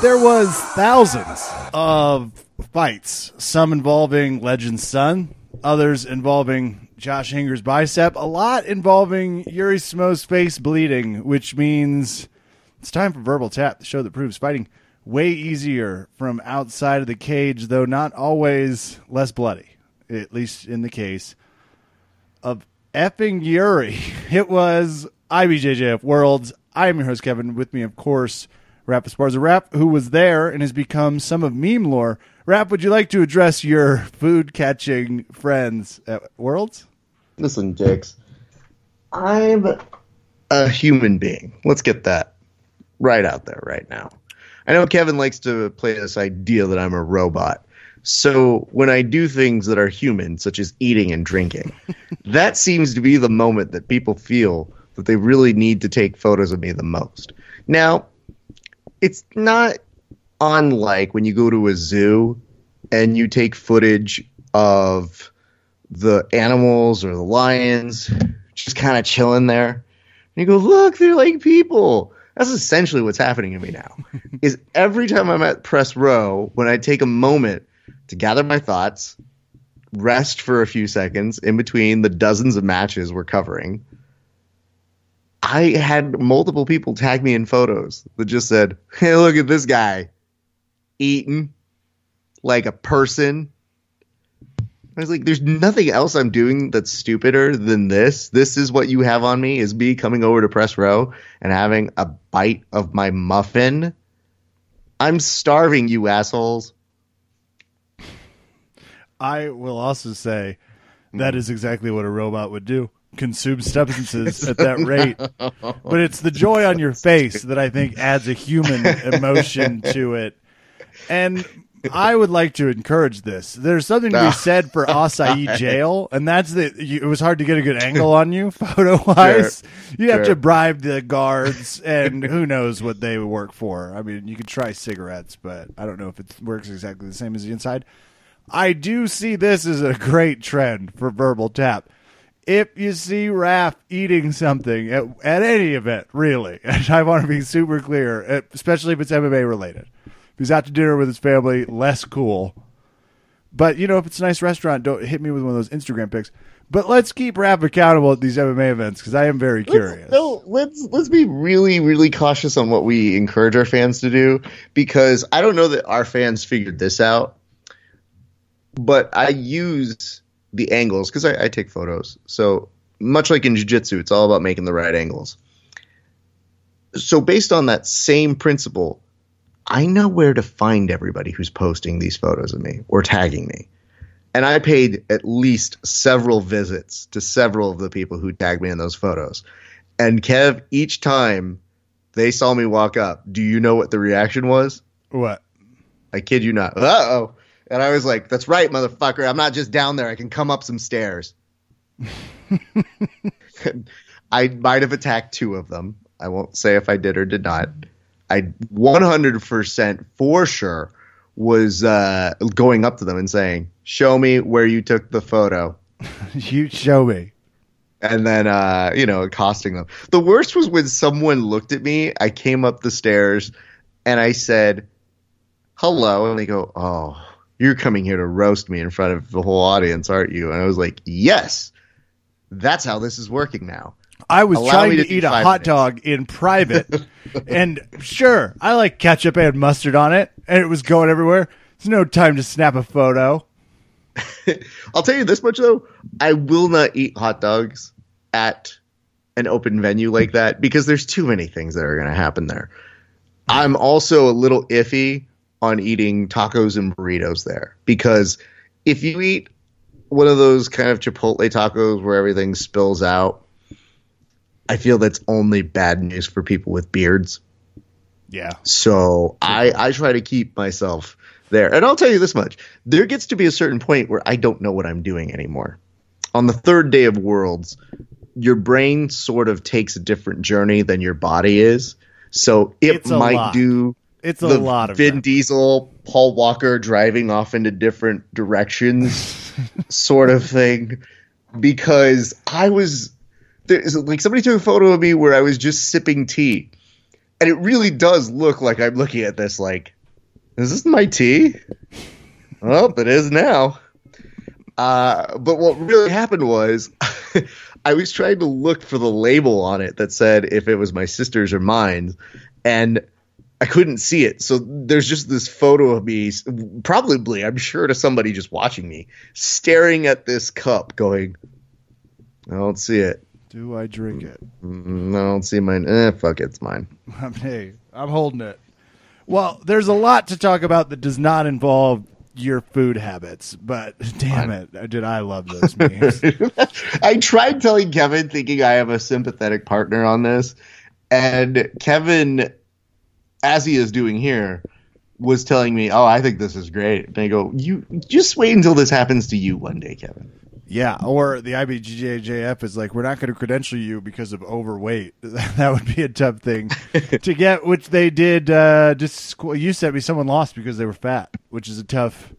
There was thousands of fights, some involving Legend's son, others involving Josh Hinger's bicep, a lot involving Yuri Simoes's face bleeding, which means it's time for Verbal Tap, the show that proves fighting way easier from outside of the cage, though not always less bloody, at least in the case of effing Yuri. It was IBJJF Worlds. I am your host, Kevin. With me, of course, Rap Esparza. Rap, who was there and has become some of meme lore. Rap, would you like to address your food catching friends at Worlds? Listen, Jakes, I'm a human being. Let's get that right out there right now. I know Kevin likes to play this idea that I'm a robot. So when I do things that are human, such as eating and drinking, that seems to be the moment that people feel that they really need to take photos of me the most. Now, it's not unlike when you go to a zoo and you take footage of the animals or the lions just kind of chilling there. And you go, look, they're like people. That's essentially what's happening to me now. is every time I'm at press row, when I take a moment to gather my thoughts, rest for a few seconds in between the dozens of matches we're covering. I had multiple people tag me in photos that just said, "Hey, look at this guy eating like a person." I was like, "There's nothing else I'm doing that's stupider than this. This is what you have on me: is me coming over to press row and having a bite of my muffin. I'm starving, you assholes." I will also say that hmm. is exactly what a robot would do consume substances at that rate. But it's the joy on your face that I think adds a human emotion to it. And I would like to encourage this. There's something to be said for acai jail, and that's that it was hard to get a good angle on you photo wise. Sure. You have Sure. to bribe the guards, and who knows what they work for. I mean, you could try cigarettes, but I don't know if it works exactly the same as the inside. I do see this as a great trend for verbal tap. If you see Raph eating something at, at any event, really, and I want to be super clear, eh, especially if it's MMA related. If he's out to dinner with his family, less cool. But you know, if it's a nice restaurant, don't hit me with one of those Instagram pics. But let's keep Raph accountable at these MMA events because I am very curious. No, let's let's be really really cautious on what we encourage our fans to do because I don't know that our fans figured this out. But I use the angles because I, I take photos. So much like in jiu-jitsu, it's all about making the right angles. So based on that same principle, I know where to find everybody who's posting these photos of me or tagging me. And I paid at least several visits to several of the people who tagged me in those photos. And Kev, each time they saw me walk up, do you know what the reaction was? What? I kid you not. Uh oh. And I was like, that's right, motherfucker. I'm not just down there. I can come up some stairs. I might have attacked two of them. I won't say if I did or did not. I 100% for sure was uh, going up to them and saying, show me where you took the photo. You show me. and then uh, you know accosting them. The worst was when someone looked at me. I came up the stairs and I said, "Hello," and they go, "Oh, you're coming here to roast me in front of the whole audience, aren't you?" And I was like, "Yes, that's how this is working now." I was Allow trying to, to eat a hot minutes. dog in private, and sure, I like ketchup and mustard on it, and it was going everywhere. There's no time to snap a photo. I'll tell you this much though: I will not eat hot dogs at an open venue like that because there's too many things that are going to happen there. I'm also a little iffy on eating tacos and burritos there because if you eat one of those kind of Chipotle tacos where everything spills out, I feel that's only bad news for people with beards. Yeah, So I, I try to keep myself there. And I'll tell you this much there gets to be a certain point where I don't know what I'm doing anymore. On the third day of Worlds, your brain sort of takes a different journey than your body is. So it might do it's a the lot of Vin them. Diesel, Paul Walker driving off into different directions sort of thing because I was there's like somebody took a photo of me where I was just sipping tea and it really does look like I'm looking at this like, is this my tea? well, it is now. Uh, but what really happened was I was trying to look for the label on it that said if it was my sister's or mine, and I couldn't see it. So there's just this photo of me, probably, I'm sure, to somebody just watching me, staring at this cup, going, I don't see it. Do I drink it? Mm, I don't see mine. Eh, fuck it, it's mine. hey, I'm holding it. Well, there's a lot to talk about that does not involve your food habits, but damn it, did I love those memes. I tried telling Kevin, thinking I have a sympathetic partner on this, and Kevin, as he is doing here, was telling me, "Oh, I think this is great." And I go, "You just wait until this happens to you one day, Kevin." Yeah, or the IBJJF is like, we're not going to credential you because of overweight. that would be a tough thing to get, which they did. Uh, just you sent me someone lost because they were fat, which is a tough,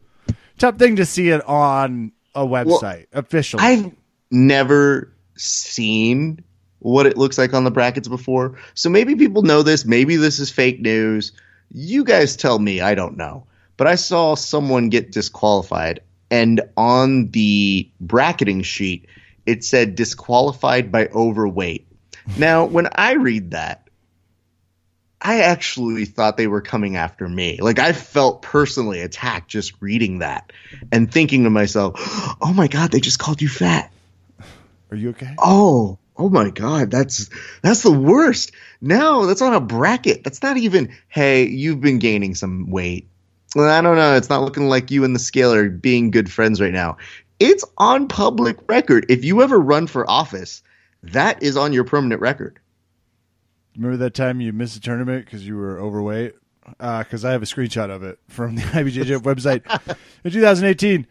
tough thing to see it on a website well, officially. I've never seen what it looks like on the brackets before, so maybe people know this. Maybe this is fake news. You guys tell me. I don't know, but I saw someone get disqualified and on the bracketing sheet it said disqualified by overweight. Now, when I read that, I actually thought they were coming after me. Like I felt personally attacked just reading that and thinking to myself, "Oh my god, they just called you fat." Are you okay? Oh, oh my god, that's that's the worst. No, that's on a bracket. That's not even, "Hey, you've been gaining some weight." I don't know. It's not looking like you and the scale are being good friends right now. It's on public record. If you ever run for office, that is on your permanent record. Remember that time you missed a tournament because you were overweight? Because uh, I have a screenshot of it from the IBJJF website in 2018.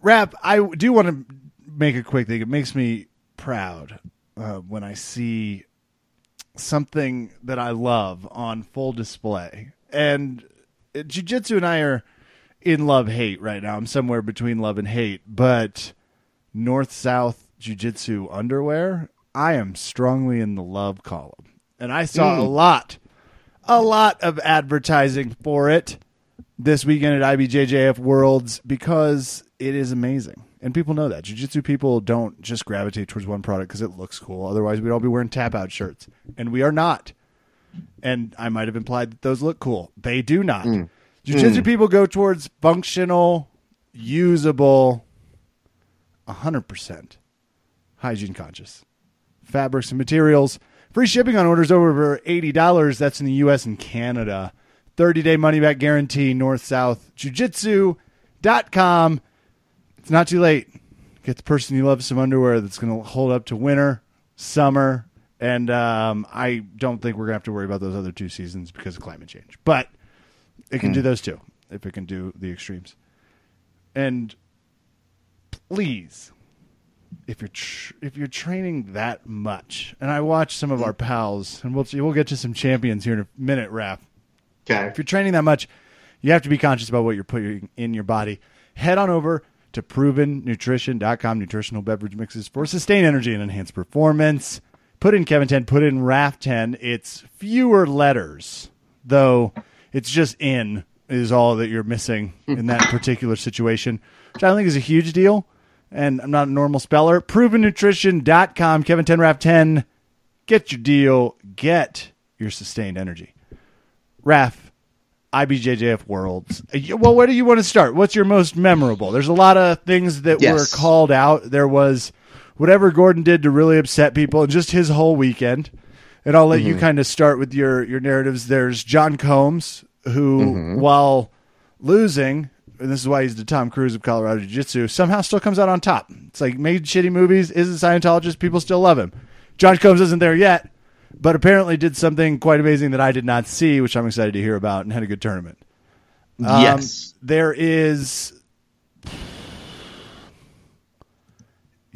Rap, I do want to make a quick thing. It makes me proud uh, when I see something that I love on full display. And jiu-jitsu and I are in love hate right now. I'm somewhere between love and hate, but north south jiu-jitsu underwear, I am strongly in the love column. And I saw mm. a lot a lot of advertising for it this weekend at IBJJF Worlds because it is amazing. And people know that. Jiu-jitsu people don't just gravitate towards one product because it looks cool. Otherwise, we'd all be wearing tap-out shirts. And we are not and I might have implied that those look cool. They do not. Mm. Jiu-jitsu mm. people go towards functional, usable, 100% hygiene conscious fabrics and materials. Free shipping on orders over $80. That's in the U.S. and Canada. 30 day money back guarantee, north south jujitsu.com. It's not too late. Get the person you love some underwear that's going to hold up to winter, summer, and um, I don't think we're gonna have to worry about those other two seasons because of climate change. But it can mm. do those two if it can do the extremes. And please, if you're tr- if you're training that much, and I watch some of our pals, and we'll see, we'll get to some champions here in a minute, Raph. Okay. If you're training that much, you have to be conscious about what you're putting in your body. Head on over to provennutrition.com, nutritional beverage mixes for sustained energy and enhanced performance put in Kevin 10, put in RAF 10. It's fewer letters, though it's just in is all that you're missing in that particular situation, which I think is a huge deal. And I'm not a normal speller. ProvenNutrition.com, Kevin 10, RAF 10. Get your deal. Get your sustained energy. RAF, IBJJF Worlds. Well, where do you want to start? What's your most memorable? There's a lot of things that yes. were called out. There was whatever Gordon did to really upset people and just his whole weekend. And I'll let mm-hmm. you kind of start with your your narratives. There's John Combs, who mm-hmm. while losing, and this is why he's the Tom Cruise of Colorado Jiu Jitsu, somehow still comes out on top. It's like made shitty movies, is a Scientologist, people still love him. John Combs isn't there yet, but apparently did something quite amazing that I did not see, which I'm excited to hear about, and had a good tournament. Um, yes. There is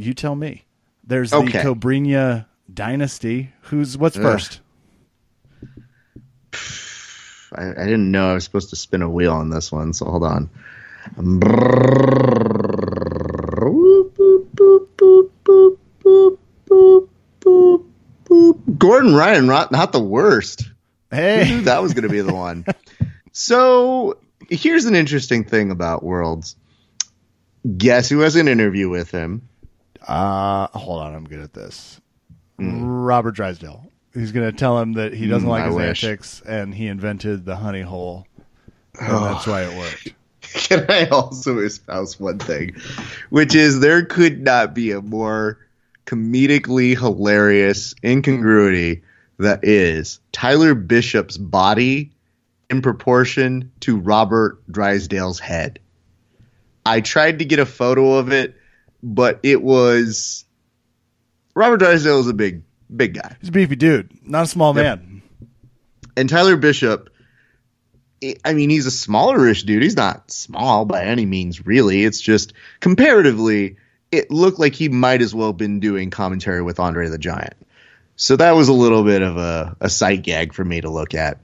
You tell me. There's okay. the Cobrinha dynasty. Who's what's Ugh. first? I, I, didn't know I was supposed to spin a wheel on this one, so hold on. Gordon Ryan, not the worst. Hey. That was going to be the one? so here's an interesting thing about Worlds. Guess who has an interview with him? Uh, hold on, I'm good at this. Robert Drysdale. He's going to tell him that he doesn't Mm, like I his wish. antics, and he invented the honey hole, and Oh. that's why it worked. Can I also espouse one thing, which is there could not be a more comedically hilarious incongruity that is Tyler Bishop's body in proportion to Robert Drysdale's head. I tried to get a photo of it, but it was Robert Drysdale is a big, big guy. He's a beefy dude, not a small Yep. man. And Tyler Bishop, I- I mean, he's a smallerish dude. He's not small by any means, really. It's just comparatively, it looked like he might as well have been doing commentary with Andre the Giant. So that was a little bit of a, a sight gag for me to look at.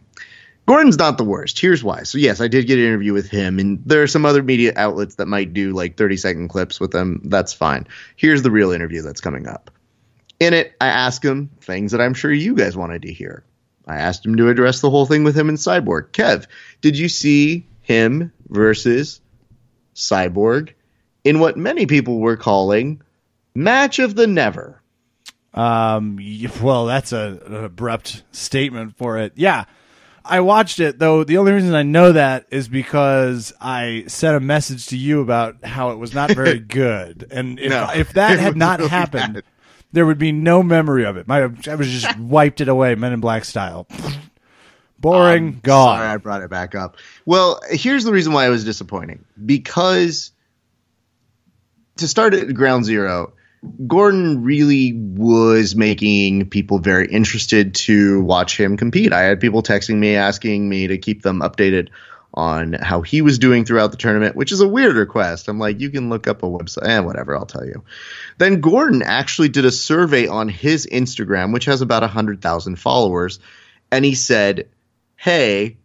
Gordon's not the worst. Here's why. So, yes, I did get an interview with him, and there are some other media outlets that might do like 30 second clips with him. That's fine. Here's the real interview that's coming up. In it, I ask him things that I'm sure you guys wanted to hear. I asked him to address the whole thing with him and Cyborg. Kev, did you see him versus Cyborg in what many people were calling match of the never? Um, well, that's a, an abrupt statement for it. Yeah. I watched it though. The only reason I know that is because I sent a message to you about how it was not very good. And if, No, if that had not really happened, bad. there would be no memory of it. My, I was just wiped it away, Men in Black style. Boring, gone. Sorry, I brought it back up. Well, here's the reason why it was disappointing. Because to start at ground zero, Gordon really was making people very interested to watch him compete. I had people texting me asking me to keep them updated on how he was doing throughout the tournament, which is a weird request. I'm like, you can look up a website, and eh, whatever, I'll tell you. Then Gordon actually did a survey on his Instagram, which has about 100,000 followers, and he said, hey,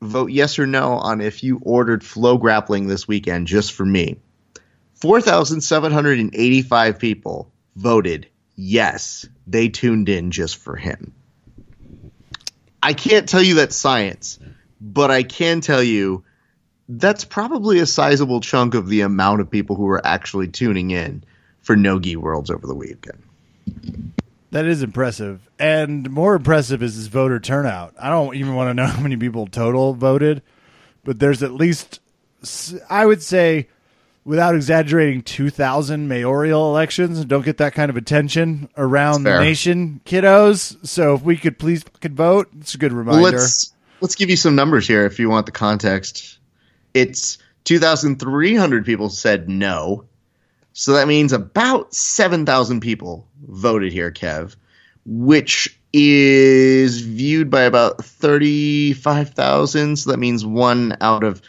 vote yes or no on if you ordered Flow Grappling this weekend just for me. 4,785 people voted yes. They tuned in just for him. I can't tell you that's science, but I can tell you that's probably a sizable chunk of the amount of people who are actually tuning in for Nogi Worlds over the weekend. That is impressive. And more impressive is his voter turnout. I don't even want to know how many people total voted, but there's at least, I would say, without exaggerating, 2,000 mayoral elections and don't get that kind of attention around the nation, kiddos. So if we could please fucking vote, it's a good reminder. Let's let's give you some numbers here if you want the context. It's 2,300 people said no, so that means about 7,000 people voted here, Kev, which is viewed by about 35,000. So that means one out of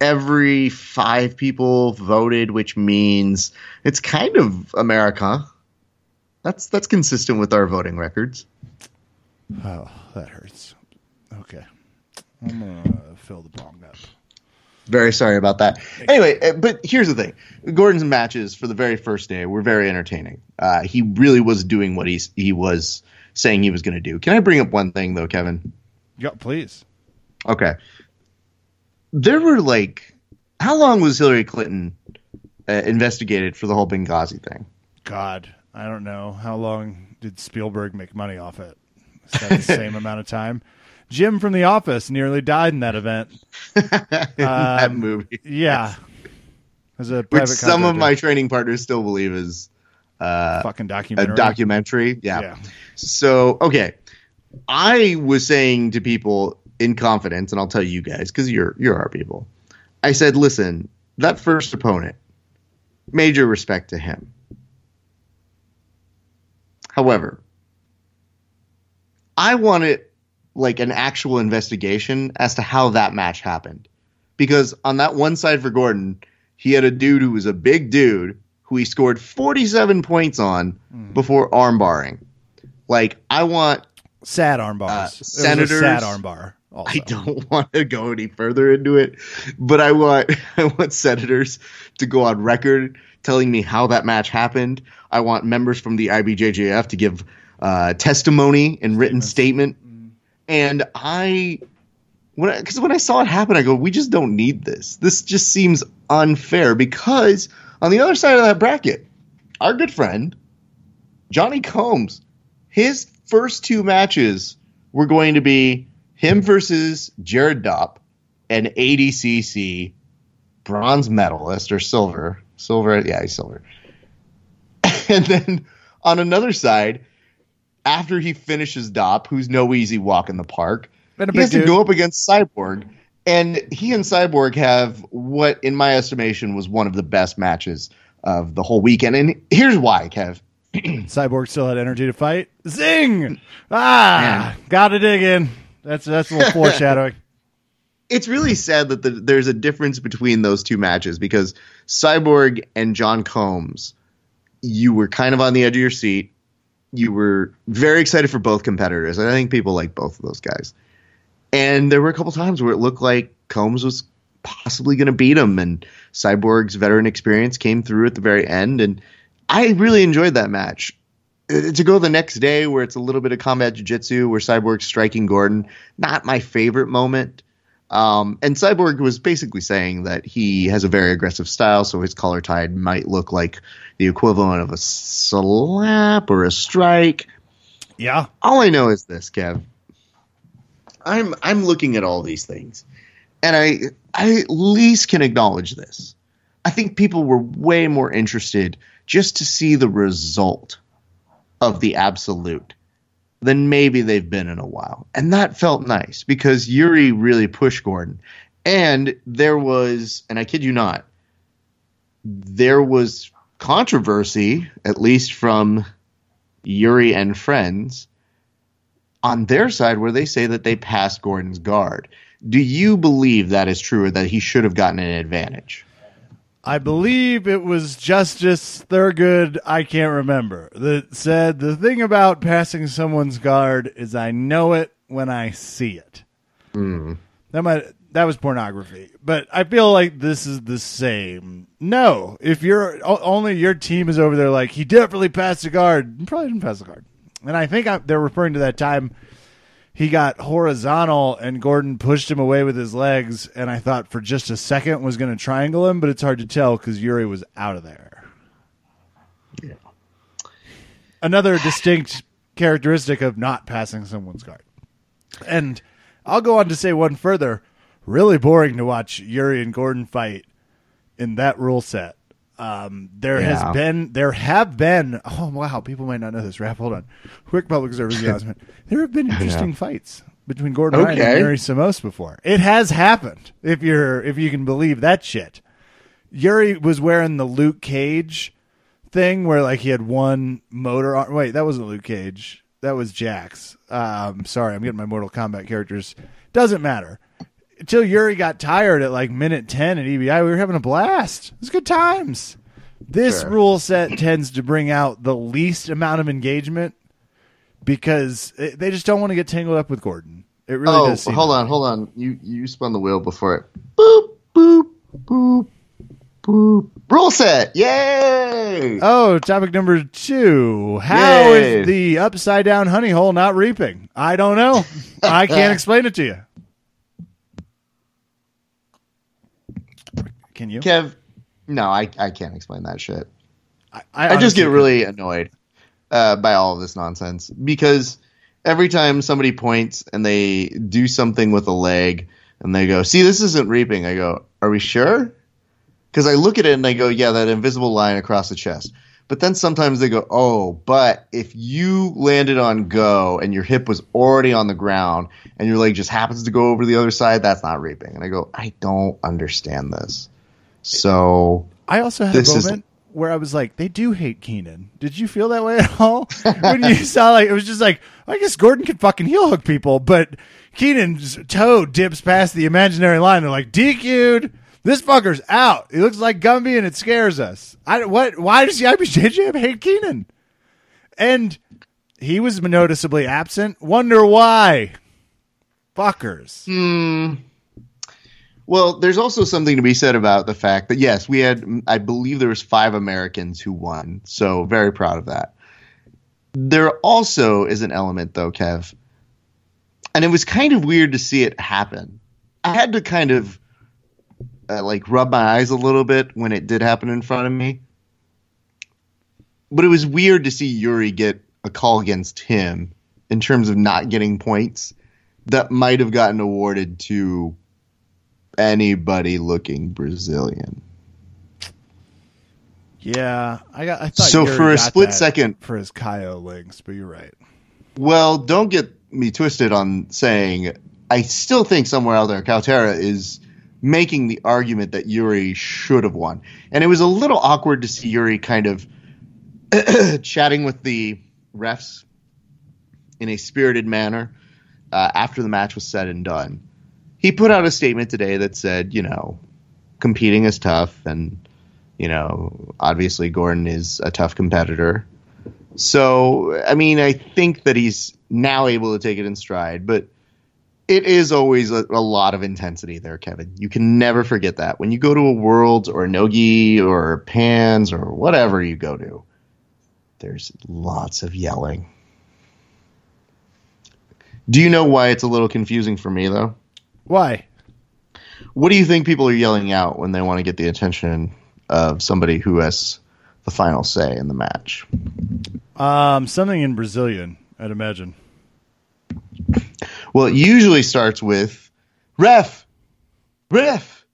every five people voted, which means it's kind of America. That's that's consistent with our voting records. oh, that hurts. Okay. I'm going to fill the bong up. Very sorry about that. Anyway, uh, but here's the thing: Gordon's matches for the very first day were very entertaining. Uh, he really was doing what he's he was saying he was going to do. Can I bring up one thing though, Kevin? Yeah, please. Okay, there were like, how long was Hillary Clinton uh, investigated for the whole Benghazi thing? God, I don't know. How long did Spielberg make money off it? Is that the same amount of time? Jim from The Office nearly died in that event. in that Um, movie, Yeah. As a which some of my training partners still believe is uh, fucking a documentary. documentary. Yeah. So, okay. I was saying to people in confidence, and I'll tell you guys because you're you're our people. I said, listen, that first opponent, major respect to him. However, I wanted like an actual investigation as to how that match happened. Because on that one side for Gordon, he had a dude who was a big dude who he scored 47 points on before armbarring. Like, I want Sad arm bars. Uh, It was a senators- sad arm bar. Also. I don't want to go any further into it, but I want I want senators to go on record telling me how that match happened. I want members from the IBJJF to give uh, testimony and written statement And I, when because when I saw it happen, I go, we just don't need this. This just seems unfair because on the other side of that bracket, our good friend Johnny Combs, his first two matches were going to be him versus Jared Dopp, an ADCC bronze medalist or silver, silver, yeah, he's silver. and then on another side, after he finishes Dopp, who's no easy walk in the park, he has dude. to go up against Cyborg. And he and Cyborg have what, in my estimation, was one of the best matches of the whole weekend. And here's why, Kev. Cyborg still had energy to fight. Zing! Ah, Man. gotta dig in. That's that's a little foreshadowing. It's really sad that the, there's a difference between those two matches because Cyborg and John Combs, you were kind of on the edge of your seat. You were very excited for both competitors, and I think people like both of those guys. And there were a couple times where it looked like Combs was possibly going to beat him, and Cyborg's veteran experience came through at the very end, and I really enjoyed that match. Uh, to go the next day where it's a little bit of combat jiu-jitsu where Cyborg's striking Gordon, not my favorite moment. Um, and Cyborg was basically saying that he has a very aggressive style, so his collar tied might look like the equivalent of a slap or a strike. Yeah. All I know is this, Kev. I'm I'm looking at all these things, and I I at least can acknowledge this. I think people were way more interested just to see the result of the absolute than maybe they've been in a while. And that felt nice because Yuri really pushed Gordon. And there was, and I kid you not, there was controversy, at least from Yuri and friends, on their side where they say that they passed Gordon's guard. Do you believe that is true or that he should have gotten an advantage? I believe it was Justice Thurgood, I can't remember, that said the thing about passing someone's guard is I know it when I see it. Mm. That might that was pornography, but I feel like this is the same. No, if you're only your team is over there, like he definitely passed the guard, he probably didn't pass the guard, and I think I, they're referring to that time he got horizontal and Gordon pushed him away with his legs and I thought for just a second was going to triangle him, but it's hard to tell cuz Yuri was out of there. Yeah. Another distinct characteristic of not passing someone's guard. And I'll go on to say one further, really boring to watch Yuri and Gordon fight in that rule set. Um, there yeah. has been, there have been. Oh wow, people might not know this. Rap, hold on. Quick public service announcement. there have been interesting yeah. fights between Gordon okay. Ryan and Yuri Simoes before. It has happened. If you're, if you can believe that shit. Yuri was wearing the Luke Cage thing where like he had one motor on. Wait, that wasn't Luke Cage. That was Jax. Um, sorry, I'm getting my Mortal Kombat characters. Doesn't matter until Yuri got tired at like minute 10 at EBI, we were having a blast. It was good times. This sure. rule set tends to bring out the least amount of engagement because it, they just don't want to get tangled up with Gordon. It really oh, does. hold on, hold on. You you spun the wheel before it. Boop boop boop boop. Rule set. Yay! Oh, topic number two. How Yay. is the upside down honey hole not reaping? I don't know. I can't explain it to you. Can you? Kev, no, I, I can't explain that shit. I, I, I just get really annoyed uh, by all of this nonsense because every time somebody points and they do something with a leg and they go, see, this isn't reaping, I go, are we sure? Because I look at it and I go, yeah, that invisible line across the chest. But then sometimes they go, oh, but if you landed on go and your hip was already on the ground and your leg just happens to go over the other side, that's not reaping. And I go, I don't understand this. So I also had a moment is, where I was like, they do hate Keenan. Did you feel that way at all? when you saw like it was just like, I guess Gordon could fucking heel hook people, but Keenan's toe dips past the imaginary line. They're like, DQ'd. This fucker's out. He looks like Gumby and it scares us. I what why does the IBJJF hate Keenan? And he was noticeably absent. Wonder why. Fuckers. Hmm. Well, there's also something to be said about the fact that yes, we had I believe there was five Americans who won, so very proud of that. There also is an element though, Kev. and it was kind of weird to see it happen. I had to kind of uh, like rub my eyes a little bit when it did happen in front of me. But it was weird to see Yuri get a call against him in terms of not getting points that might have gotten awarded to anybody looking Brazilian. Yeah, I got. I thought So Yuri for a split second- for his Kaio links, but you're right. Well, don't get me twisted on saying I still think somewhere out there Caio Terra is making the argument that Yuri should have won. And it was a little awkward to see Yuri kind of chatting with the refs in a spirited manner uh, after the match was said and done. He put out a statement today that said, you know, competing is tough and you know, obviously Gordon is a tough competitor. So, I mean, I think that he's now able to take it in stride, but it is always a, a lot of intensity there, Kevin. You can never forget that. When you go to a Worlds or a Nogi or Pans or whatever you go to, there's lots of yelling. Do you know why it's a little confusing for me, though? Why? What do you think people are yelling out when they want to get the attention of somebody who has the final say in the match? Um, something in Brazilian, I'd imagine. Well, it usually starts with ref, ref,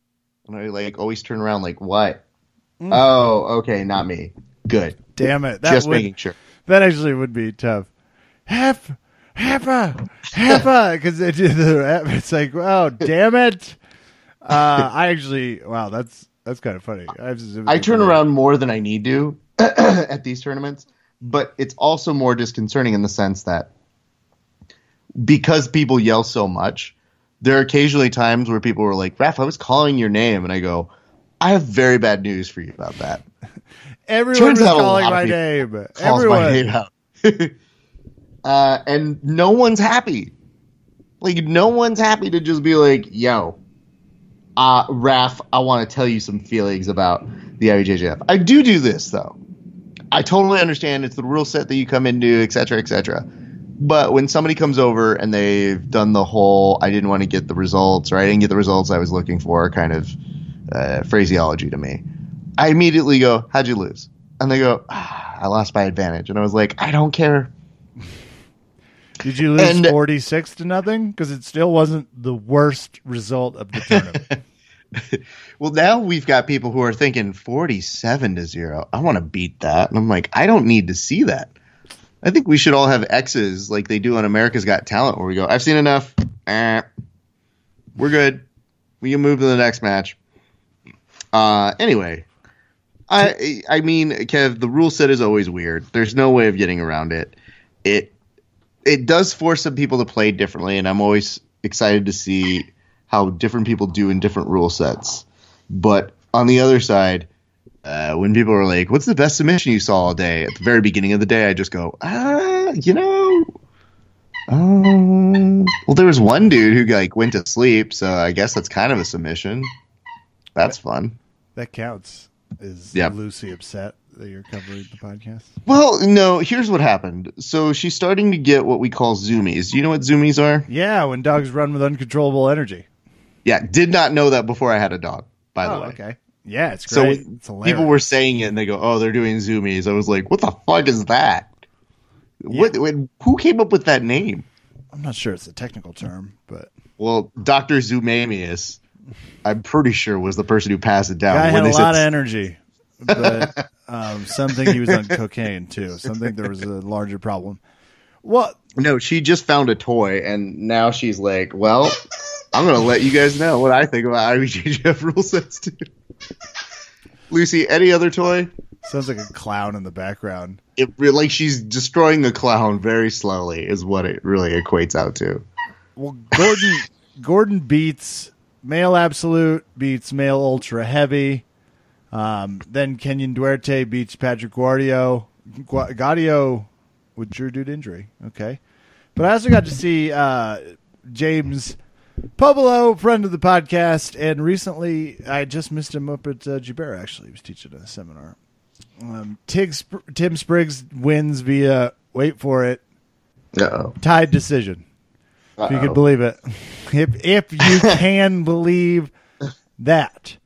and I like always turn around like what? Oh, okay, not me. Good, Damn it! That just would making sure. that actually would be tough. Hef, Heffa, Heffa, because the it's like, oh, damn it! Uh, I actually, wow, that's that's kind of funny. I, I turn around more than I need to at these tournaments, but it's also more disconcerting in the sense that because people yell so much, there are occasionally times where people were like, "Ref, I was calling your name," and I go, "I have very bad news for you about that." Everyone Turns was out calling my name. Everyone. my name out. uh, and no one's happy. Like no one's happy to just be like, "Yo, uh, Raf, I want to tell you some feelings about the IBJJF." I do do this though. I totally understand it's the rule set that you come into, et cetera, et cetera. But when somebody comes over and they've done the whole "I didn't want to get the results" or "I didn't get the results I was looking for" kind of uh, phraseology to me, I immediately go, "How'd you lose?" And they go, ah, "I lost by advantage." And I was like, "I don't care." Did you lose And- forty six to nothing? Because it still wasn't the worst result of the tournament. Well, now we've got people who are thinking 47 to 0. I want to beat that. And I'm like, I don't need to see that. I think we should all have X's like they do on America's Got Talent where we go, I've seen enough. Eh, we're good. We can move to the next match. Uh, anyway, I I mean, Kev, the rule set is always weird. There's no way of getting around it. It it does force some people to play differently, and I'm always excited to see how different people do in different rule sets. But on the other side, uh, when people are like, "What's the best submission you saw all day?" At the very beginning of the day, I just go, "Ah, you know." Um, well, there was one dude who like went to sleep, so I guess that's kind of a submission. That's fun. that counts. Is Yep. Lucy upset that you're covering the podcast? Well, no, here's what happened. So she's starting to get what we call zoomies. Do you know what zoomies are? Yeah, when dogs run with uncontrollable energy. Yeah, did not know that before I had a dog, by the Oh, way. okay. Yeah, it's So great. when it's people were saying it and they go, "Oh, they're doing zoomies." I was like, "What the fuck is that?" What, what? Who came up with that name? I'm not sure it's a technical term, but Well, Doctor Zoomamius, I'm pretty sure was the person who passed it down. guy when had a they said lot of energy. But um, something he was on cocaine too. Something there was a larger problem. What? No, she just found a toy, and now she's like, "Well, I'm gonna let you guys know what I think about IBJJF rule sets too." Lucy, any other toy? Sounds like a clown in the background. It like she's destroying the clown very slowly, is what it really equates out to. Well, Gordon Gordon beats male absolute beats male ultra heavy. Um, then Kaynan Duarte beats Patrick Gaudio. Gu- Gaudio with your dude injury. Okay, but I also got to see uh, James Puopolo, friend of the podcast, and recently I just missed him up at uh, Jubera. Actually, he was teaching a seminar. Um, Tim Spriggs wins via wait for it Uh-oh. tied decision. If you could believe it. If if you can believe that.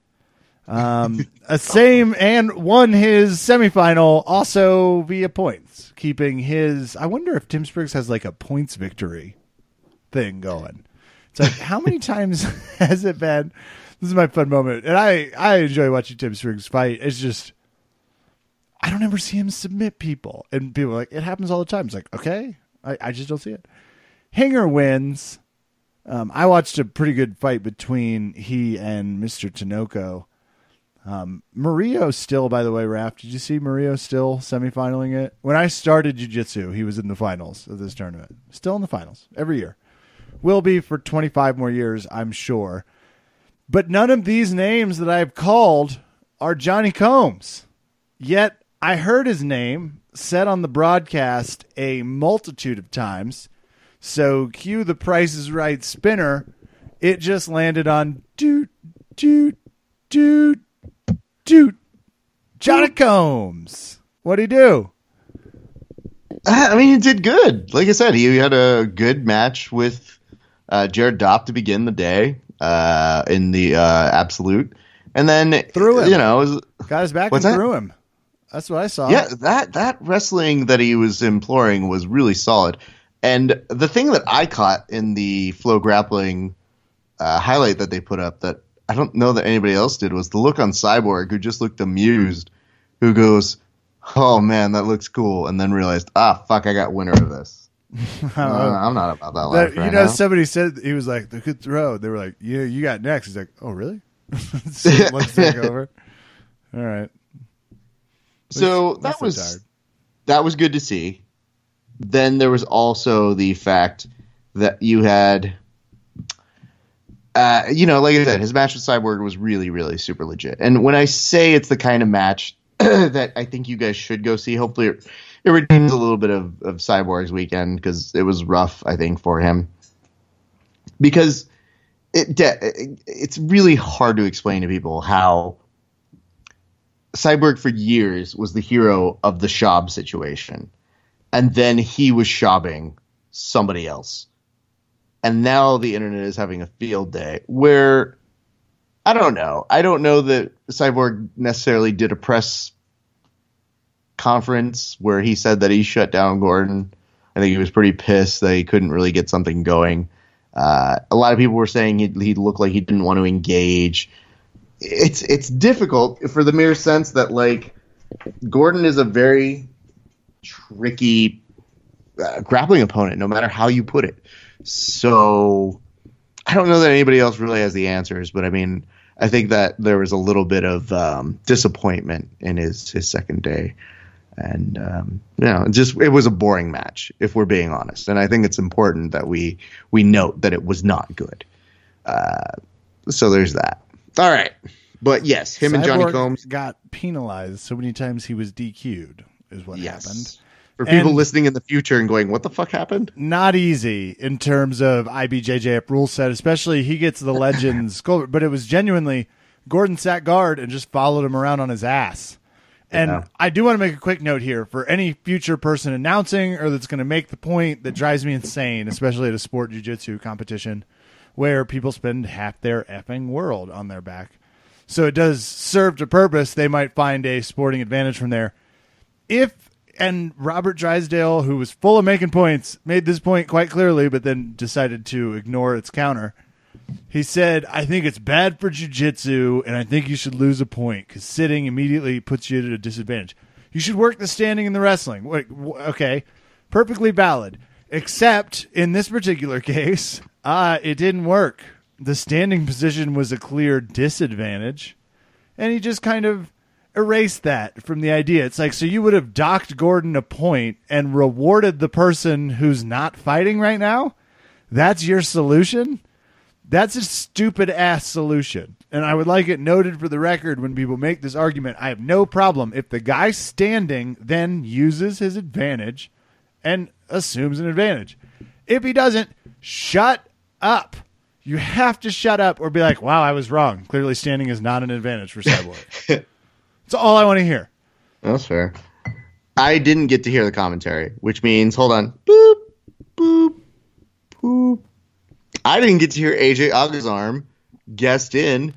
Um, a same and won his semifinal also via points, keeping his. I wonder if Tim Spriggs has like a points victory thing going. It's like how many times has it been? This is my fun moment, and I I enjoy watching Tim Spriggs fight. It's just I don't ever see him submit people, and people are like it happens all the time. It's like okay, I, I just don't see it. Hinger wins. Um, I watched a pretty good fight between he and Mr. Tinoco. Um, Murillo still, by the way, Raph, did you see Murillo still semifinaling it? When I started Jiu Jitsu, he was in the finals of this tournament. Still in the finals every year. Will be for 25 more years, I'm sure. But none of these names that I've called are Johnny Combs. Yet I heard his name said on the broadcast a multitude of times. So cue the Price is Right spinner. It just landed on doot, doot, doot, doot. Johnny Combs. What'd he do? I mean, he did good. Like I said, he had a good match with uh, Jared Dopp to begin the day uh, in the uh, absolute, and then Threw him. You know, was- Got his back and that? threw him. That's what I saw. yeah, that that wrestling that he was imploring was really solid. And the thing that I caught in the flow grappling uh, highlight that they put up that I don't know that anybody else did was the look on Cyborg, who just looked amused, who goes, "Oh man, that looks cool," and then realized, "Ah, fuck, I got winner of this." Uh, I'm not about that That- life you know, now. somebody said he was like the good throw. They were like, "Yeah, you got next." He's like, "Oh, really?" so let's take over. All right. so that was tired. that was good to see. Then there was also the fact that you had, uh, you know, like I said, his match with Cyborg was really, really super legit. And when I say it's the kind of match that I think you guys should go see, hopefully it, it redeems a little bit of, of Cyborg's weekend because it was rough, I think, for him. Because it, de- it's really hard to explain to people how Cyborg for years was the hero of the Shab situation. And then he was shobbing somebody else. And now the internet is having a field day where I don't know. I don't know that Cyborg necessarily did a press conference where he said that he shut down Gordon. I think he was pretty pissed that he couldn't really get something going. Uh, a lot of people were saying he, he looked like he didn't want to engage it's it's difficult for the mere sense that like Gordon is a very tricky uh, grappling opponent, no matter how you put it. So I don't know that anybody else really has the answers, but I mean, I think that there was a little bit of um, disappointment in his his second day, and um, you know, just it was a boring match, if we're being honest. And I think it's important that we we note that it was not good. Uh, so there's that. All right. But yes, him and Johnny Cyborg Combs. got penalized so many times he was DQ'd. Is what Yes. happened. For people And- listening in the future and going, what the fuck happened? Not easy in terms of IBJJF rule set, especially he gets the legends but it was genuinely Gordon sat guard and just followed him around on his ass. And Yeah. I do want to make a quick note here for any future person announcing or that's going to make the point that drives me insane, especially at a sport jiu-jitsu competition where people spend half their effing world on their back. So it does serve to purpose. They might find a sporting advantage from there. If and Robert Drysdale, who was full of making points, made this point quite clearly, but then decided to ignore its counter. He said, I think it's bad for jujitsu, and I think you should lose a point because sitting immediately puts you at a disadvantage. You should work the standing in the wrestling. Wait, Okay, perfectly valid. Except in this particular case, uh, it didn't work. The standing position was a clear disadvantage, and he just kind of erased that from the idea. It's like, so you would have docked Gordon a point and rewarded the person who's not fighting right now? That's your solution? That's a stupid ass solution. And I would like it noted for the record when people make this argument. I have no problem if the guy standing then uses his advantage and assumes an advantage. If he doesn't, shut up. You have to shut up or be like, wow, I was wrong. Clearly, standing is not an advantage for Cyborg. That's all I want to hear. That's fair. I didn't get to hear the commentary, which means hold on. Boop, boop, boop, I didn't get to hear AJ Agazarm guest in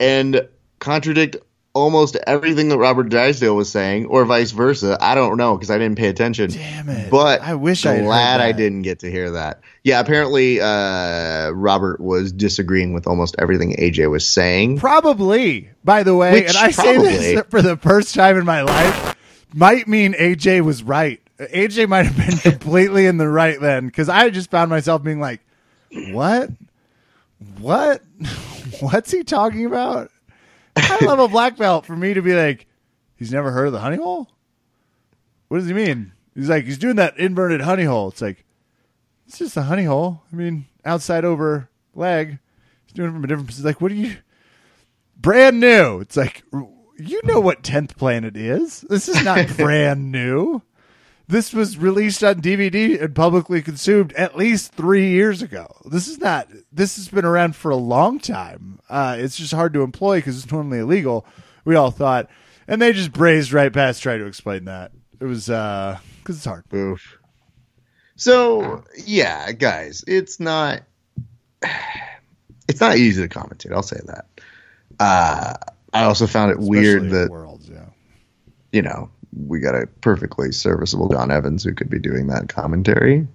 and contradict almost everything that Robert Drysdale was saying, or vice versa. I don't know because I didn't pay attention. Damn it! But I wish I glad I didn't get to hear that. Yeah, apparently uh, Robert was disagreeing with almost everything AJ was saying. Probably, by the way, Which and I probably- say this for the first time in my life, might mean AJ was right. AJ might have been completely in the right then, because I just found myself being like, "What? What? What's he talking about?" High level black belt for me to be like, he's never heard of the honey hole. What does he mean? He's like, he's doing that inverted honey hole. It's like, it's just a honey hole. I mean, outside over leg. He's doing it from a different. He's like, what are you? Brand new. It's like, you know what tenth planet is. This is not brand new. This was released on DVD and publicly consumed at least three years ago. This is not. This has been around for a long time. Uh, it's just hard to employ because it's normally illegal. We all thought, and they just brazed right past trying to explain that. It was because it's hard. Oof. So yeah, guys, it's not it's not easy to commentate. I'll say that. Uh, I also found it weird that worlds. Yeah. you know we got a perfectly serviceable John Evans who could be doing that commentary.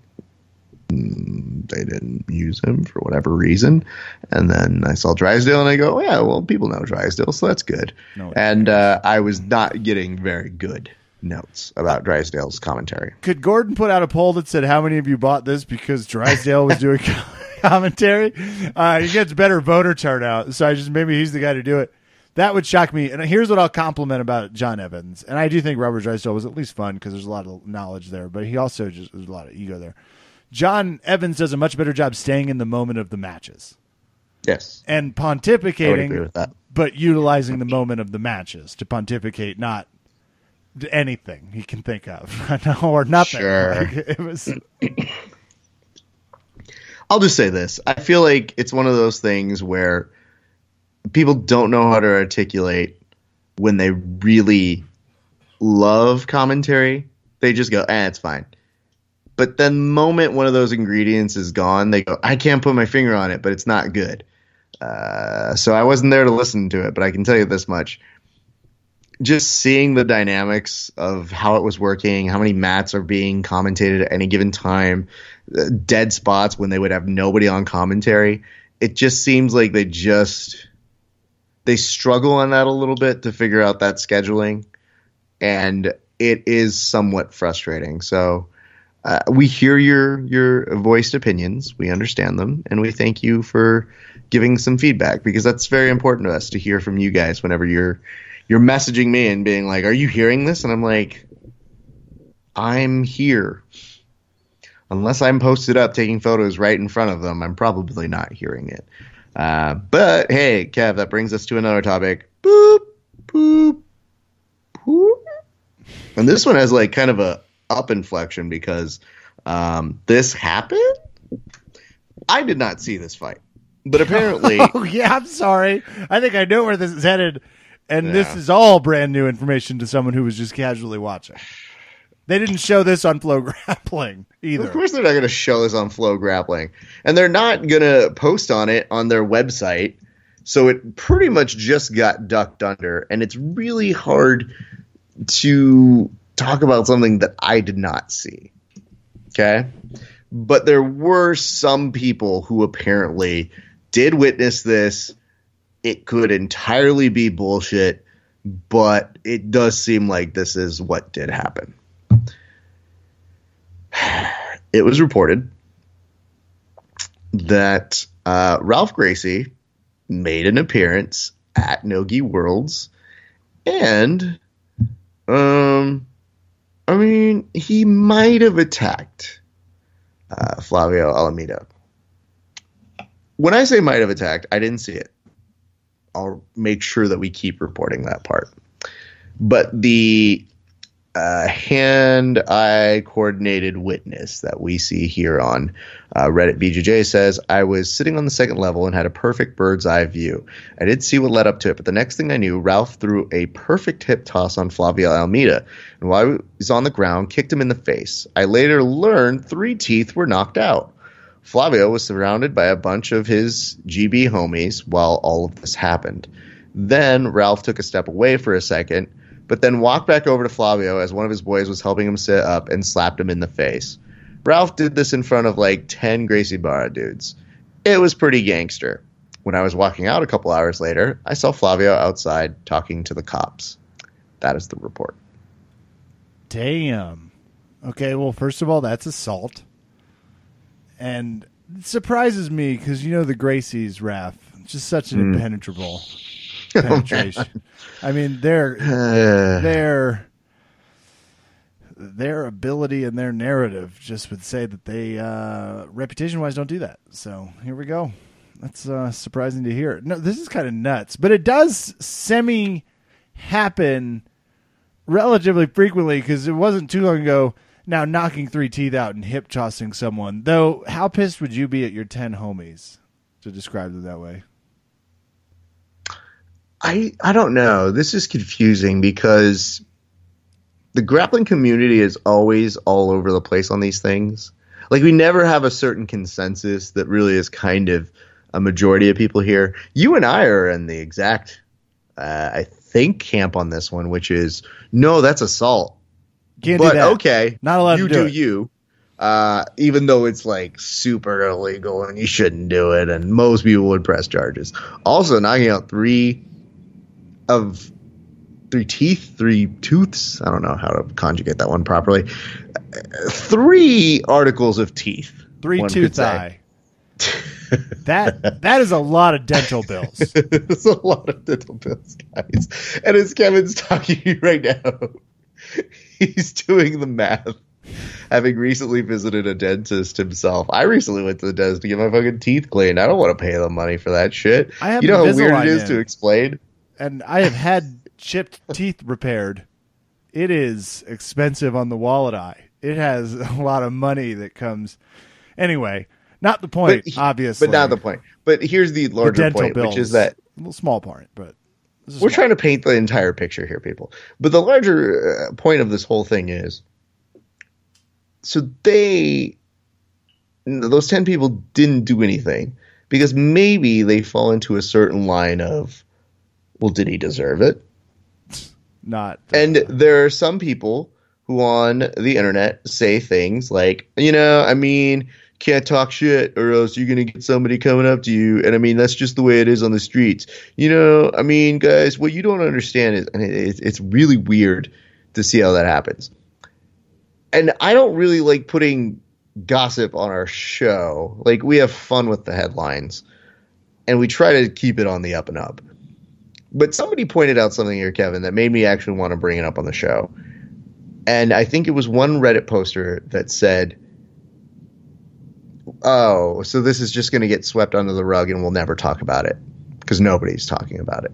Mm, They didn't use him for whatever reason, and then I saw Drysdale, and I go, "Yeah, well, people know Drysdale, so that's good." No, and uh, I was not getting very good notes about Drysdale's commentary. Could Gordon put out a poll that said how many of you bought this because Drysdale was doing commentary? Uh, he gets better voter turnout, so I just maybe he's the guy to do it. That would shock me. And here's what I'll compliment about John Evans, and I do think Robert Drysdale was at least fun because there's a lot of knowledge there, but he also just there's a lot of ego there. John Evans does a much better job staying in the moment of the matches Yes, and pontificating agree with that. but utilizing the moment of the matches to pontificate, not anything he can think of, or nothing. Sure. Like, it was I'll just say this. I feel like it's one of those things where people don't know how to articulate when they really love commentary. They just go, eh, it's fine. But the moment one of those ingredients is gone, they go, I can't put my finger on it, but it's not good. Uh, so I wasn't there to listen to it, but I can tell you this much. Just seeing the dynamics of how it was working, how many mats are being commentated at any given time, uh, dead spots when they would have nobody on commentary. It just seems like they just they struggle on that a little bit to figure out that scheduling, and it is somewhat frustrating. So uh, we hear your your voiced opinions, we understand them, and we thank you for giving some feedback because that's very important to us to hear from you guys whenever you're you're messaging me and being like, "Are you hearing this?" And I'm like, "I'm here." unless I'm posted up taking photos right in front of them, I'm probably not hearing it. Uh, but hey, Kev, that brings us to another topic. Boop, boop, boop. And this one has like kind of a up inflection because um, this happened. I did not see this fight, but apparently, oh yeah. I'm sorry. I think I know where this is headed, and this is all brand new information to someone who was just casually watching. They didn't show this on Flo Grappling either. Of course, they're not going to show this on FloGrappling, and they're not going to post on it on their website. So it pretty much just got ducked under, and it's really hard to talk about something that I did not see. Okay, but there were some people who apparently did witness this. It could entirely be bullshit, but it does seem like this is what did happen it was reported that uh, Ralph Gracie made an appearance at Nogi Worlds, and um, I mean, he might have attacked uh, Flavio Almeida. When I say might have attacked, I didn't see it. I'll make sure that we keep reporting that part. But the uh, hand eye coordinated witness that we see here on uh, Reddit BJJ says, I was sitting on the second level and had a perfect bird's eye view. I did see what led up to it, but the next thing I knew, Ralph threw a perfect hip toss on Flavio Almeida, and while he was on the ground, kicked him in the face. I later learned three teeth were knocked out. Flavio was surrounded by a bunch of his GB homies while all of this happened. Then Ralph took a step away for a second, but then walked back over to Flavio as one of his boys was helping him sit up and slapped him in the face. Ralph did this in front of like 10 Gracie Barra dudes. It was pretty gangster. When I was walking out a couple hours later, I saw Flavio outside talking to the cops. That is the report. Damn. Okay, well, first of all, that's assault. And it surprises me because, you know, the Gracies, Raph, just such an Mm. impenetrable penetration. I mean, their, their, their ability and their narrative just would say that they, uh, reputation wise, don't do that. So here we go. That's uh, surprising to hear. No, this is kind of nuts, but it does semi happen relatively frequently because it wasn't too long ago. Now knocking three teeth out and hip tossing someone. Though, how pissed would you be at your ten homies to describe them that way? I I don't know. This is confusing because the grappling community is always all over the place on these things. Like we never have a certain consensus that really is kind of a majority of people here. You and I are in the exact uh, I think camp on this one, which is no, that's assault. Can't but do okay, Not allowed you to do it. you. Uh, even though it's like super illegal and you shouldn't do it, and most people would press charges. Also, knocking out three of three teeth, three tooths. I don't know how to conjugate that one properly. Three articles of teeth. Three tooth eye. That that is a lot of dental bills. It's a lot of dental bills, guys. And as Kevin's talking right now, he's doing the math. Having recently visited a dentist himself, I recently went to the dentist to get my fucking teeth cleaned. I don't want to pay the money for that shit. I have you know how weird it is in. to explain. And I have had chipped teeth repaired. It is expensive on the wallet eye. It has a lot of money that comes. Anyway, not the point, But obviously. But not the point. But here's the The larger dental point, bills, which is that a little small part, but we're small. trying to paint the entire picture here, people. But the larger uh, point of this whole thing is so they, those 10 people didn't do anything because maybe they fall into a certain line of, well, did he deserve it? not. uh, And there are some people who on the internet say things like, you know, I mean, can't talk shit or else you're going to get somebody coming up to you. And I mean, that's just the way it is on the streets. You know, I mean, guys, what you don't understand is, and it, it's- it's really weird to see how that happens. And I don't really like putting gossip on our show. Like, we have fun with the headlines and we try to keep it on the up and up. But somebody pointed out something here, Kevin, that made me actually want to bring it up on the show. And I think it was one Reddit poster that said, Oh, so this is just going to get swept under the rug and we'll never talk about it because nobody's talking about it.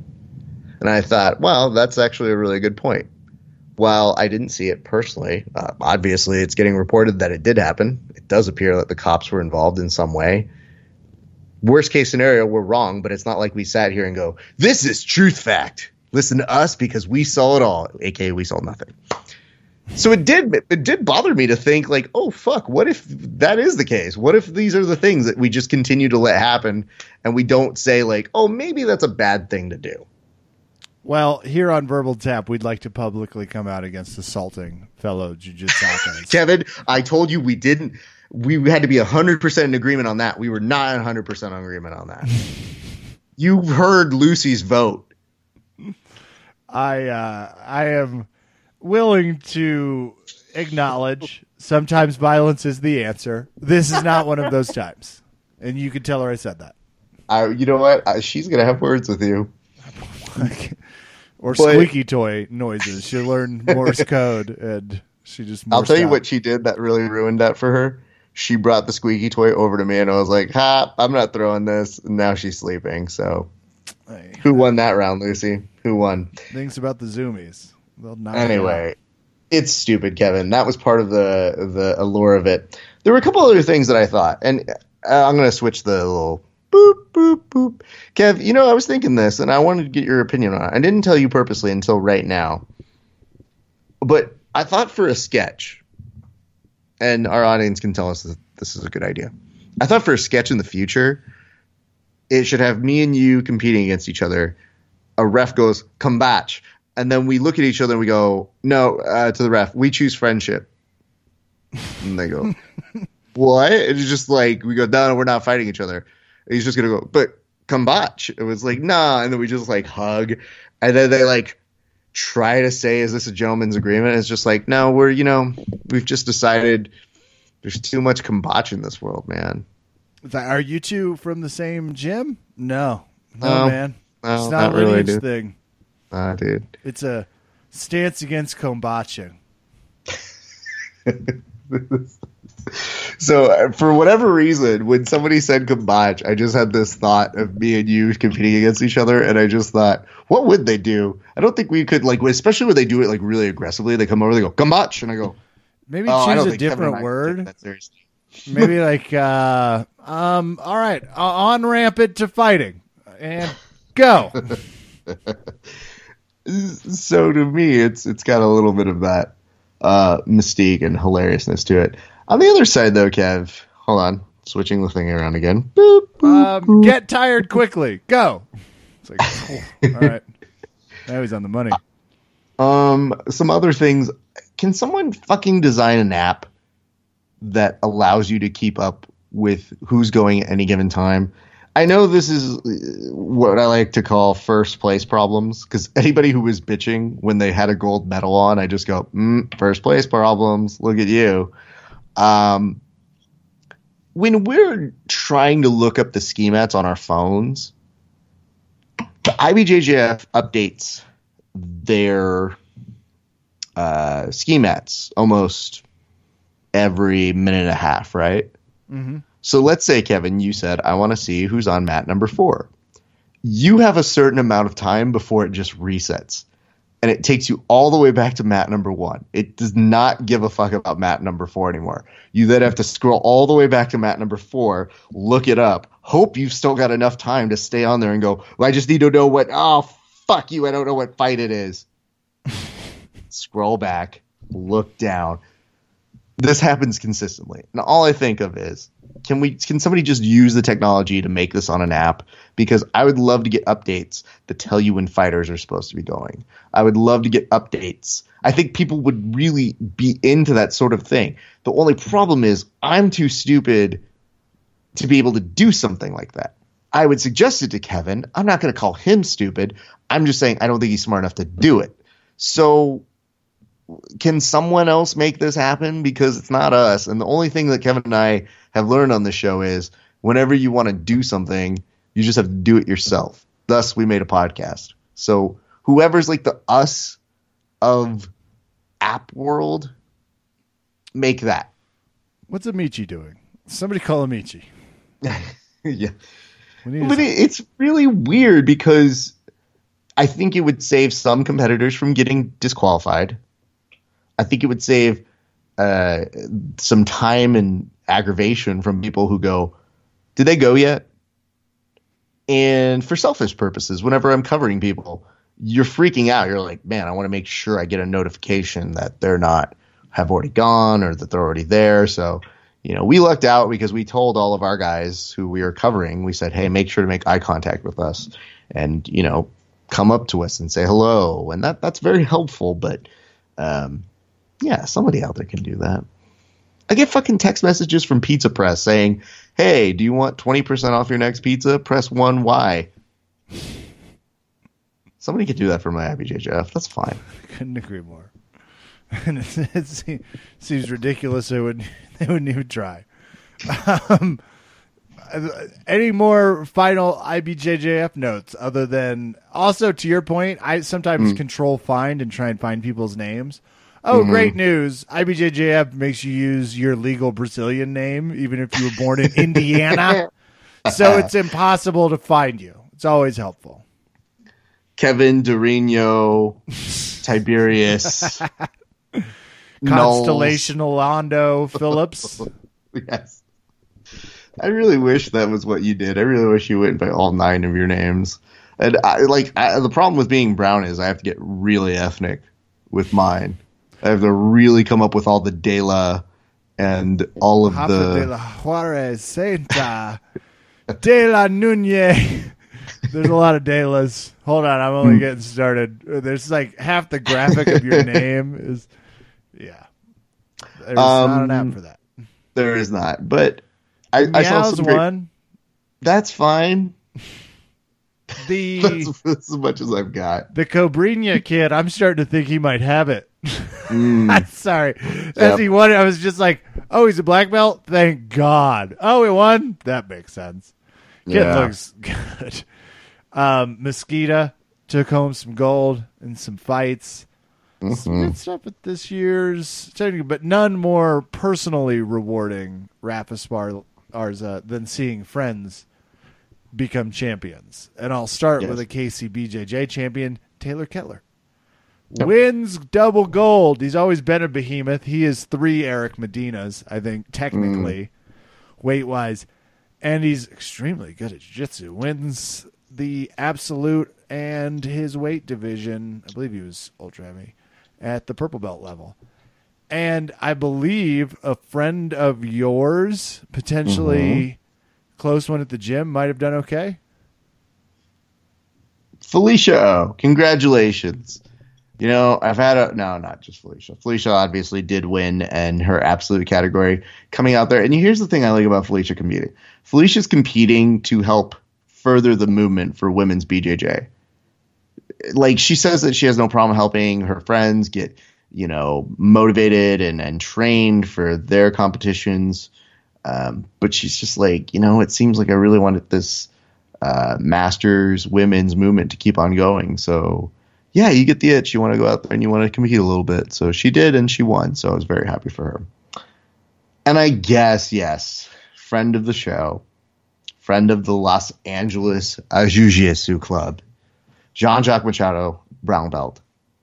And I thought, well, that's actually a really good point. While I didn't see it personally, uh, obviously it's getting reported that it did happen. It does appear that the cops were involved in some way worst case scenario, we're wrong, but it's not like we sat here and go, this is truth fact. Listen to us because we saw it all, aka we saw nothing. So it did it did bother me to think like, oh fuck, what if that is the case? What if these are the things that we just continue to let happen and we don't say like, oh, maybe that's a bad thing to do. well, here on Verbal Tap, we'd like to publicly come out against assaulting fellow jujitsu Kevin, I told you we didn't we had to be 100% in agreement on that. We were not 100% in agreement on that. you heard Lucy's vote. I uh, I am willing to acknowledge sometimes violence is the answer. This is not one of those times, and you can tell her I said that. I, you know what? I, she's gonna have words with you. or But- squeaky toy noises. She learned Morse code, and she just. I'll tell you out. what she did that really ruined that for her. She brought the squeaky toy over to me, and I was like, "Ha! I'm not throwing this." And now she's sleeping. So, Hey, who won that round, Lucy? Who won? things about the zoomies. They'll knock it Anyway, it's stupid, Kevin. That was part of the the allure of it. There were a couple other things that I thought, and uh, I'm going to switch the little boop boop boop. Kev, you know, I was thinking this, and I wanted to get your opinion on it. I didn't tell you purposely until right now, but I thought for a sketch, and our audience can tell us that this is a good idea. I thought for a sketch in the future, it should have me and you competing against each other. A ref goes, come batch. And then we look at each other and we go, no, uh, to the ref, we choose friendship. And they go, what? And it's just like, we go, no, no, we're not fighting each other. And he's just going to go, but come batch. It was like, nah. And then we just like hug. And then they like try to say, is this a gentleman's agreement? It's just like, no, we're, you know, we've just decided there's too much kombach in this world, man. Are you two from the same gym? No, no, No. man. No, it's not, not a really, dude. thing. Ah, dude. It's a stance against kombucha. So uh, for whatever reason, when somebody said kombach, I just had this thought of me and you competing against each other, and I just thought, what would they do? I don't think we could like, especially when they do it like really aggressively. They come over, they go kombach, and I go, Maybe oh, choose a different I can take word. Maybe like, uh, um, all right, uh, on ramp it to fighting and go. so to me, it's it's got a little bit of that uh, mystique and hilariousness to it. On the other side, though, Kev, hold on, switching the thing around again. Boop, boop. Um, get tired quickly. Go. It's like, cool. all right. Now he's on the money. Um, some other things. Can someone fucking design an app that allows you to keep up with who's going at any given time? I know this is what I like to call first place problems because anybody who was bitching when they had a gold medal on, I just go, mm, first place problems. Look at you. Um, when we're trying to look up the schemats on our phones, the IBJJF updates their uh, schemats almost every minute and a half, right? hmm So let's say, Kevin, you said, I want to see who's on mat number four. You have a certain amount of time before it just resets. And it takes you all the way back to mat number one. It does not give a fuck about mat number four anymore. You then have to scroll all the way back to mat number four, look it up, hope you've still got enough time to stay on there and go, well, I just need to know what, oh, fuck you, I don't know what fight it is. scroll back, look down. This happens consistently. And all I think of is, can we can somebody just use the technology to make this on an app? Because i would love to get updates that tell you when fighters are supposed to be going. I would love to get updates. I think people would really be into that sort of thing. The only problem is i'm too stupid to be able to do something like that. I would suggest it to kevin. I'm not going to call him stupid. I'm just saying i don't think he's smart enough to do it. So can someone else make this happen because it's not us and the only thing that kevin and i have learned on this show is whenever you want to do something you just have to do it yourself thus we made a podcast so whoever's like the us of app world make that What's Amici doing? Somebody call Amici. yeah but it, it's really weird because I think it would save some competitors from getting disqualified. I think it would save uh, some time and aggravation from people who go, "Did they go yet?" And for selfish purposes, whenever I'm covering people, you're freaking out. You're like, "Man, I want to make sure I get a notification that they're not have already gone or that they're already there." So you know, we lucked out because we told all of our guys who we were covering, we said, hey, make sure to make eye contact with us and, you know, come up to us and say hello. And that that's very helpful. But, um, yeah, somebody out there can do that. I get fucking text messages from Pizza Press saying, hey, do you want 20% off your next pizza? Press 1Y. Somebody could do that for my IBJJF. That's fine. Couldn't agree more. And it, seems ridiculous. They wouldn't. They wouldn't even try. Um, any more final IBJJF notes other than also to your point? I sometimes control find and try and find people's names. Oh, mm-hmm. great news! IBJJF makes you use your legal Brazilian name, even if you were born in Indiana. So it's impossible to find you. It's always helpful. Kevin Dorino, Tiberius, Knowles. Constellation Alondo Phillips. Yes. I really wish that was what you did. I really wish you went by all nine of your names. And I, like I, the problem with being brown is I have to get really ethnic with mine. I have to really come up with all the De La and all of Hapa de the la Juarez, Santa, de la Nunez. There's a lot of Delas. Hold on, I'm Hmm. only getting started. There's like half the graphic of your name is, yeah. There's not an Um, app for that. there is not, but I, I saw some great, one. That's fine. The That's, that's as much as I've got. the Cobrinha kid. I'm starting to think he might have it. Mm. I'm sorry. As Yep. he won, I was just like, "Oh, he's a black belt. Thank God." Oh, he won. That makes sense. Kid Yeah. looks good. Um, Mosquito took home some gold in some fights. Some Mhm. good stuff at this year's, but none more personally rewarding Rafa Arza than seeing friends become champions. And I'll start Yes. with a KCBJJ champion, Taylor Kettler. Wins double gold. He's always been a behemoth. He is three Eric Medinas, I think, technically, mm. weight wise. And he's extremely good at jiu jitsu. Wins the absolute and his weight division. I believe he was ultra heavy at the purple belt level. And I believe a friend of yours, potentially mm-hmm. close one at the gym, might have done okay. Felicia O, congratulations. You know, I've had a no, not just Felicia. Felicia obviously did win and her absolute category coming out there. And here's the thing I like about Felicia competing. Felicia's competing to help further the movement for women's BJJ. Like she says that she has no problem helping her friends get, you know, motivated and, and trained for their competitions. Um, but she's just like, you know, it seems like I really wanted this uh, masters women's movement to keep on going. So yeah, you get the itch. You want to go out there and you want to compete a little bit. So she did, and she won. So I was very happy for her. And I guess yes, friend of the show, friend of the Los Angeles Jiu-Jitsu Club, Jean Jacques Machado, brown belt,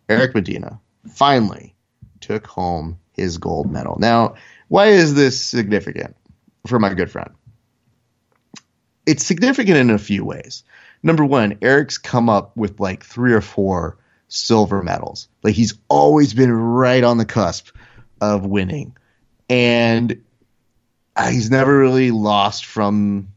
Eric Medina, finally took home his gold medal. Now, why is this significant for my good friend? It's significant in a few ways. Number one, Eric's come up with like three or four silver medals. Like he's always been right on the cusp of winning. And he's never really lost from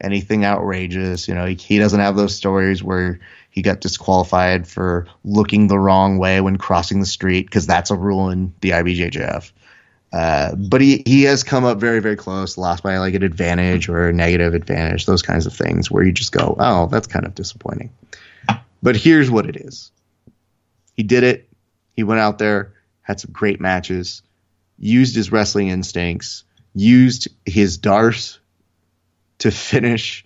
anything outrageous. You know, he, he doesn't have those stories where he got disqualified for looking the wrong way when crossing the street because that's a rule in the IBJJF. Uh, but he, he has come up very, very close, lost by like an advantage or a negative advantage, those kinds of things where you just go, oh, that's kind of disappointing. But here's what it is he did it. He went out there, had some great matches, used his wrestling instincts, used his Darce to finish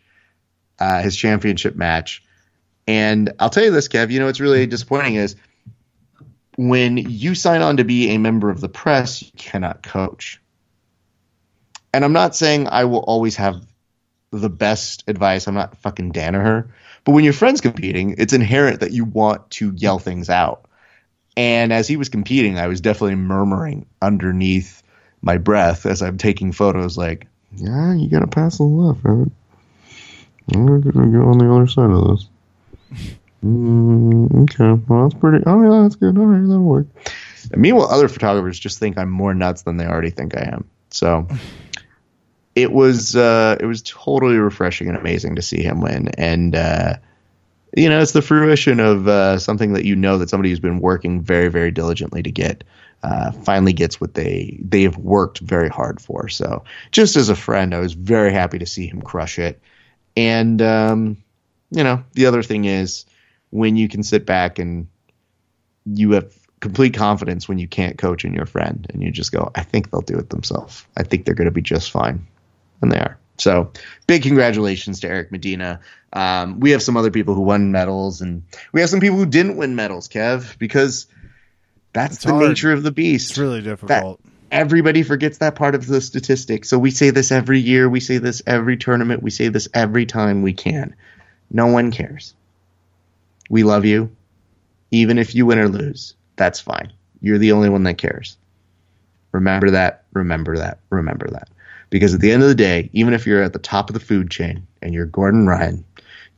uh, his championship match. And I'll tell you this, Kev, you know what's really disappointing is when you sign on to be a member of the press, you cannot coach. And I'm not saying I will always have the best advice. I'm not fucking Danaher. But when your friend's competing, it's inherent that you want to yell things out. And as he was competing, I was definitely murmuring underneath my breath as I'm taking photos, like, yeah, you gotta pass the left, right? I'm gonna go on the other side of this. Mm, okay, well, that's pretty. Oh, yeah, that's good. All right, that'll work. And meanwhile, other photographers just think I'm more nuts than they already think I am. So it was uh, it was totally refreshing and amazing to see him win. And uh, you know, it's the fruition of uh, something that you know that somebody who's been working very, very diligently to get uh, finally gets what they they have worked very hard for. So just as a friend, I was very happy to see him crush it. And um, you know, the other thing is when you can sit back and you have complete confidence when you can't coach in your friend and you just go, I think they'll do it themselves. I think they're going to be just fine. And they are. So big congratulations to Eric Medina. Um, we have some other people who won medals and we have some people who didn't win medals, Kev, because that's It's the hard. nature of the beast. It's really difficult. Everybody forgets that part of the statistic. So we say this every year. We say this every tournament. We say this every time we can. No one cares. We love you. Even if you win or lose, that's fine. You're the only one that cares. Remember that, remember that, remember that. Because at the end of the day, even if you're at the top of the food chain and you're Gordon Ryan,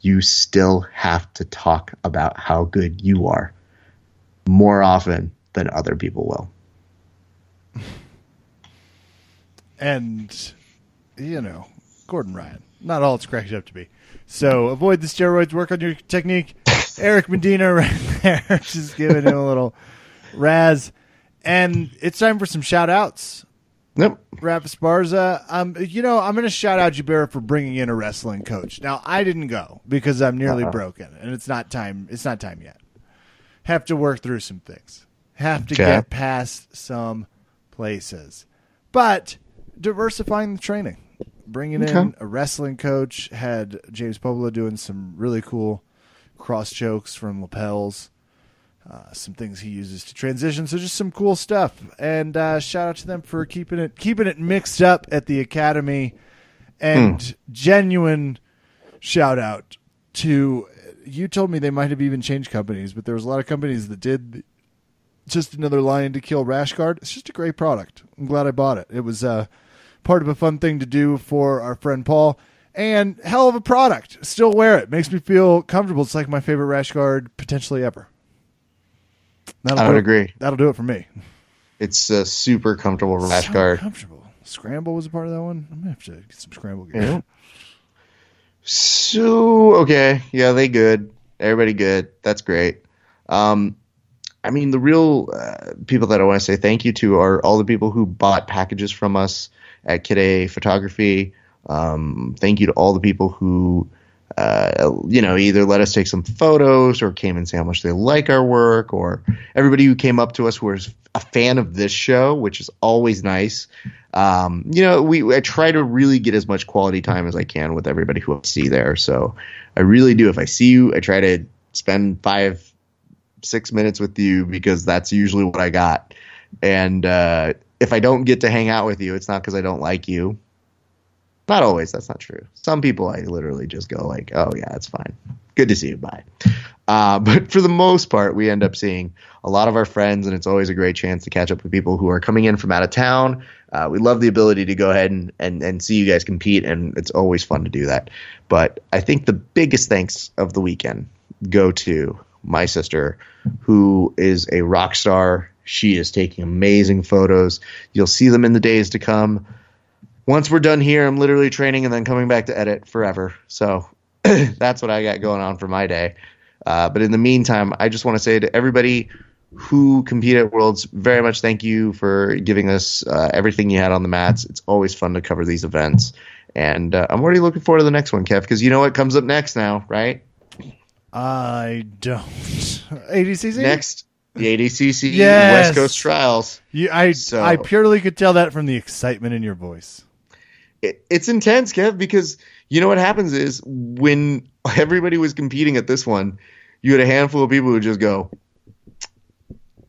you still have to talk about how good you are more often than other people will. and you know Gordon Ryan. Not all it's cracked up to be. So avoid the steroids. Work on your technique. Eric Medina right there, just giving him a little razz. And it's time for some shout outs. Nope. Raph Esparza. Um, you know, I'm going to shout out Jabera for bringing in a wrestling coach. Now, I didn't go because I'm nearly Uh-uh. broken, and it's not time. It's not time yet. Have to work through some things. Have to Okay. get past some places, but diversifying the training, bringing in a wrestling coach. Had James Puopolo doing some really cool cross chokes from lapels uh, some things he uses to transition. So just some cool stuff. And uh, shout out to them for keeping it keeping it mixed up at the academy. And genuine shout out to you. Told me they might have even changed companies, but there was a lot of companies that did just another lion to kill rash guard. It's just a great product. I'm glad I bought it. It was uh, part of a fun thing to do for our friend Paul. And hell of a product. Still wear it. Makes me feel comfortable. It's like my favorite rash guard potentially ever. That'll I would it- agree. That'll do it for me. It's a super comfortable rash So guard. comfortable. Scramble was a part of that one. I'm gonna have to get some scramble gear. Yeah. So okay, yeah, they good. Everybody good. That's great. Um, I mean, the real uh, people that I want to say thank you to are all the people who bought packages from us at Kid A Photography. Um, thank you to all the people who, uh, you know, either let us take some photos or came and say how much they like our work, or everybody who came up to us who was a fan of this show, which is always nice. Um, you know, we I try to really get as much quality time as I can with everybody who I see there. So I really do. If I see you, I try to spend five, six minutes with you because that's usually what I got. And uh, if I don't get to hang out with you, it's not because I don't like you. Not always. That's not true. Some people I literally just go like, "Oh yeah, it's fine. Good to see you. Bye." Uh, but for the most part, we end up seeing a lot of our friends, and it's always a great chance to catch up with people who are coming in from out of town. Uh, we love the ability to go ahead and, and, and see you guys compete, and it's always fun to do that. But I think the biggest thanks of the weekend go to my sister, who is a rock star. She is taking amazing photos. You'll see them in the days to come once we're done here, I'm literally training and then coming back to edit forever. So that's what I got going on for my day. Uh, but in the meantime, I just want to say to everybody who competed at Worlds, very much thank you for giving us uh, everything you had on the mats. It's always fun to cover these events. And uh, I'm already looking forward to the next one, Kev, because you know what comes up next now, right? I don't. ADCC Next, the ADCC Yes. West Coast Trials. You, I So- I purely could tell that from the excitement in your voice. It, it's intense, Kev, because you know what happens is when everybody was competing at this one, you had a handful of people who just go,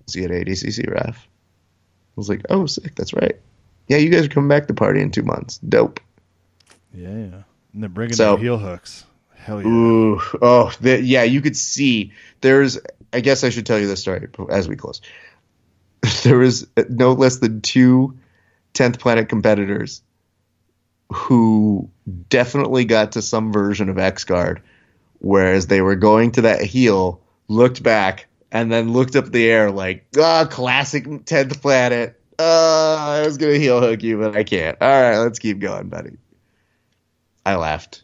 "See you at ADCC, Raf." I was like, "Oh, sick, that's right. Yeah, you guys are coming back to party in two months. Dope." Yeah, yeah. and they're bringing So- their heel hooks. Hell yeah! Ooh, oh, the, yeah, you could see. There's, I guess I should tell you this story as we close. There was uh, no less than two 10th Planet competitors who definitely got to some version of X Guard, whereas they were going to that heel, looked back, and then looked up the air like, ah, classic 10th Planet. Uh, I was going to heel hook you, but I can't. All right, let's keep going, buddy. I laughed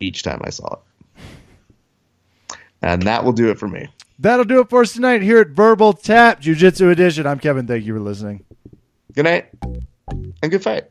each time I saw it. And that will do it for me. That'll do it for us tonight here at Verbal Tap Jiu Jitsu Edition. I'm Kevin. Thank you for listening. Good night and good fight.